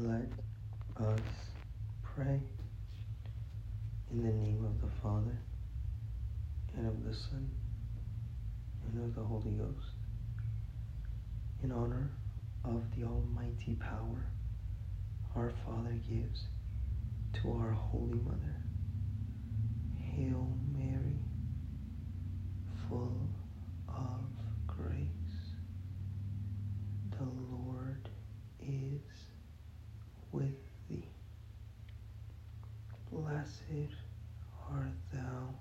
Let us pray in the name of the Father, and of the Son, and of the Holy Ghost, in honor of the almighty power our Father gives to our Holy Mother. Hail Mary, full of grace. The Lord is with thee. Blessed art thou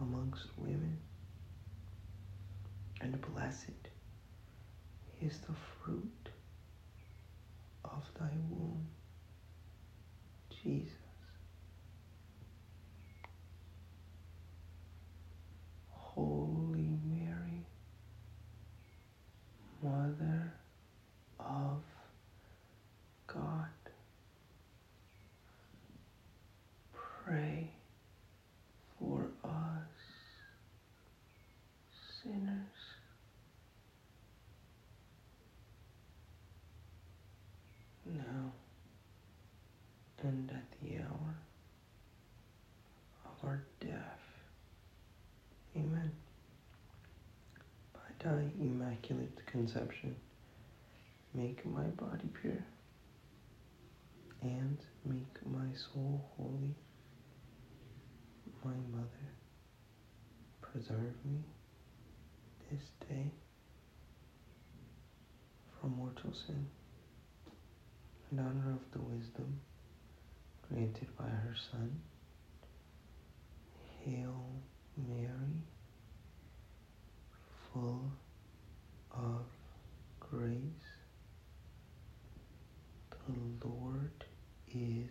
amongst women, and blessed is the fruit of thy womb, Jesus. Holy Mary, Mother of God, pray for us sinners. Now and at the hour of our death. Amen. By thy immaculate conception, make my body pure and make my soul holy. My mother, preserve me this day from mortal sin in honor of the wisdom granted by her Son. Hail Mary, full of grace, the Lord is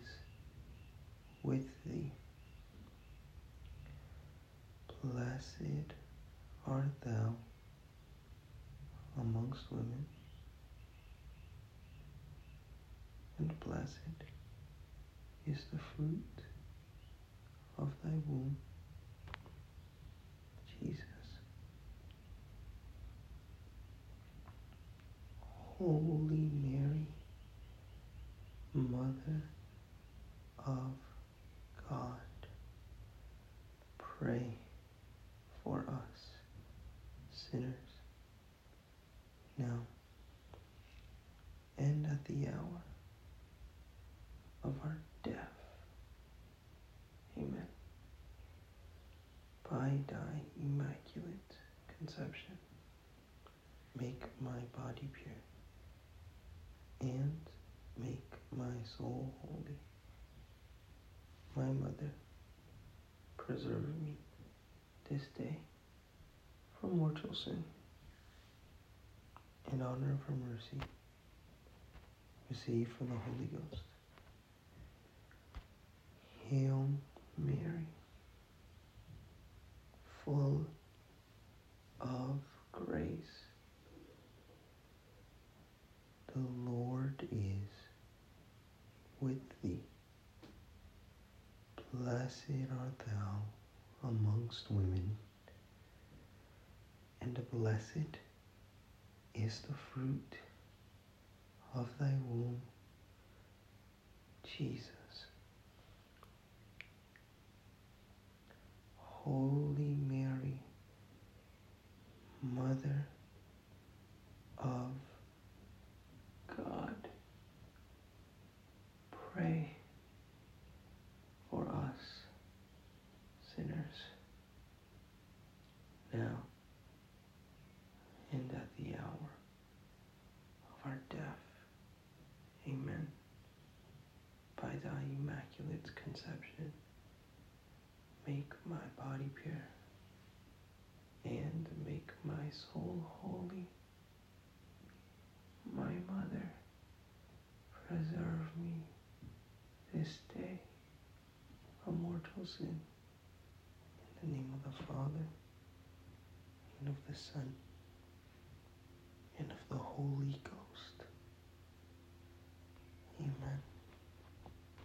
with thee. Blessed art thou amongst women, and blessed is the fruit of thy womb, Jesus. Holy Mary, Mother of God, pray for us sinners now and at the hour of our death. Amen. By thy immaculate conception, make my body pure and make my soul holy. My mother, preserve me this day from mortal sin. In honor of her mercy, receive from the Holy Ghost. Hail Mary, full of grace. The Lord is with thee. Blessed art thou amongst women, and blessed is the fruit of thy womb, Jesus. Holy Mary, Mother of God, pray for us sinners now and at the hour of our death. Amen. By thy immaculate conception, make my body pure and make my soul holy. My mother, preserve me this day from mortal sin. In the name of the Father, and of the Son, and of the Holy Ghost. Amen.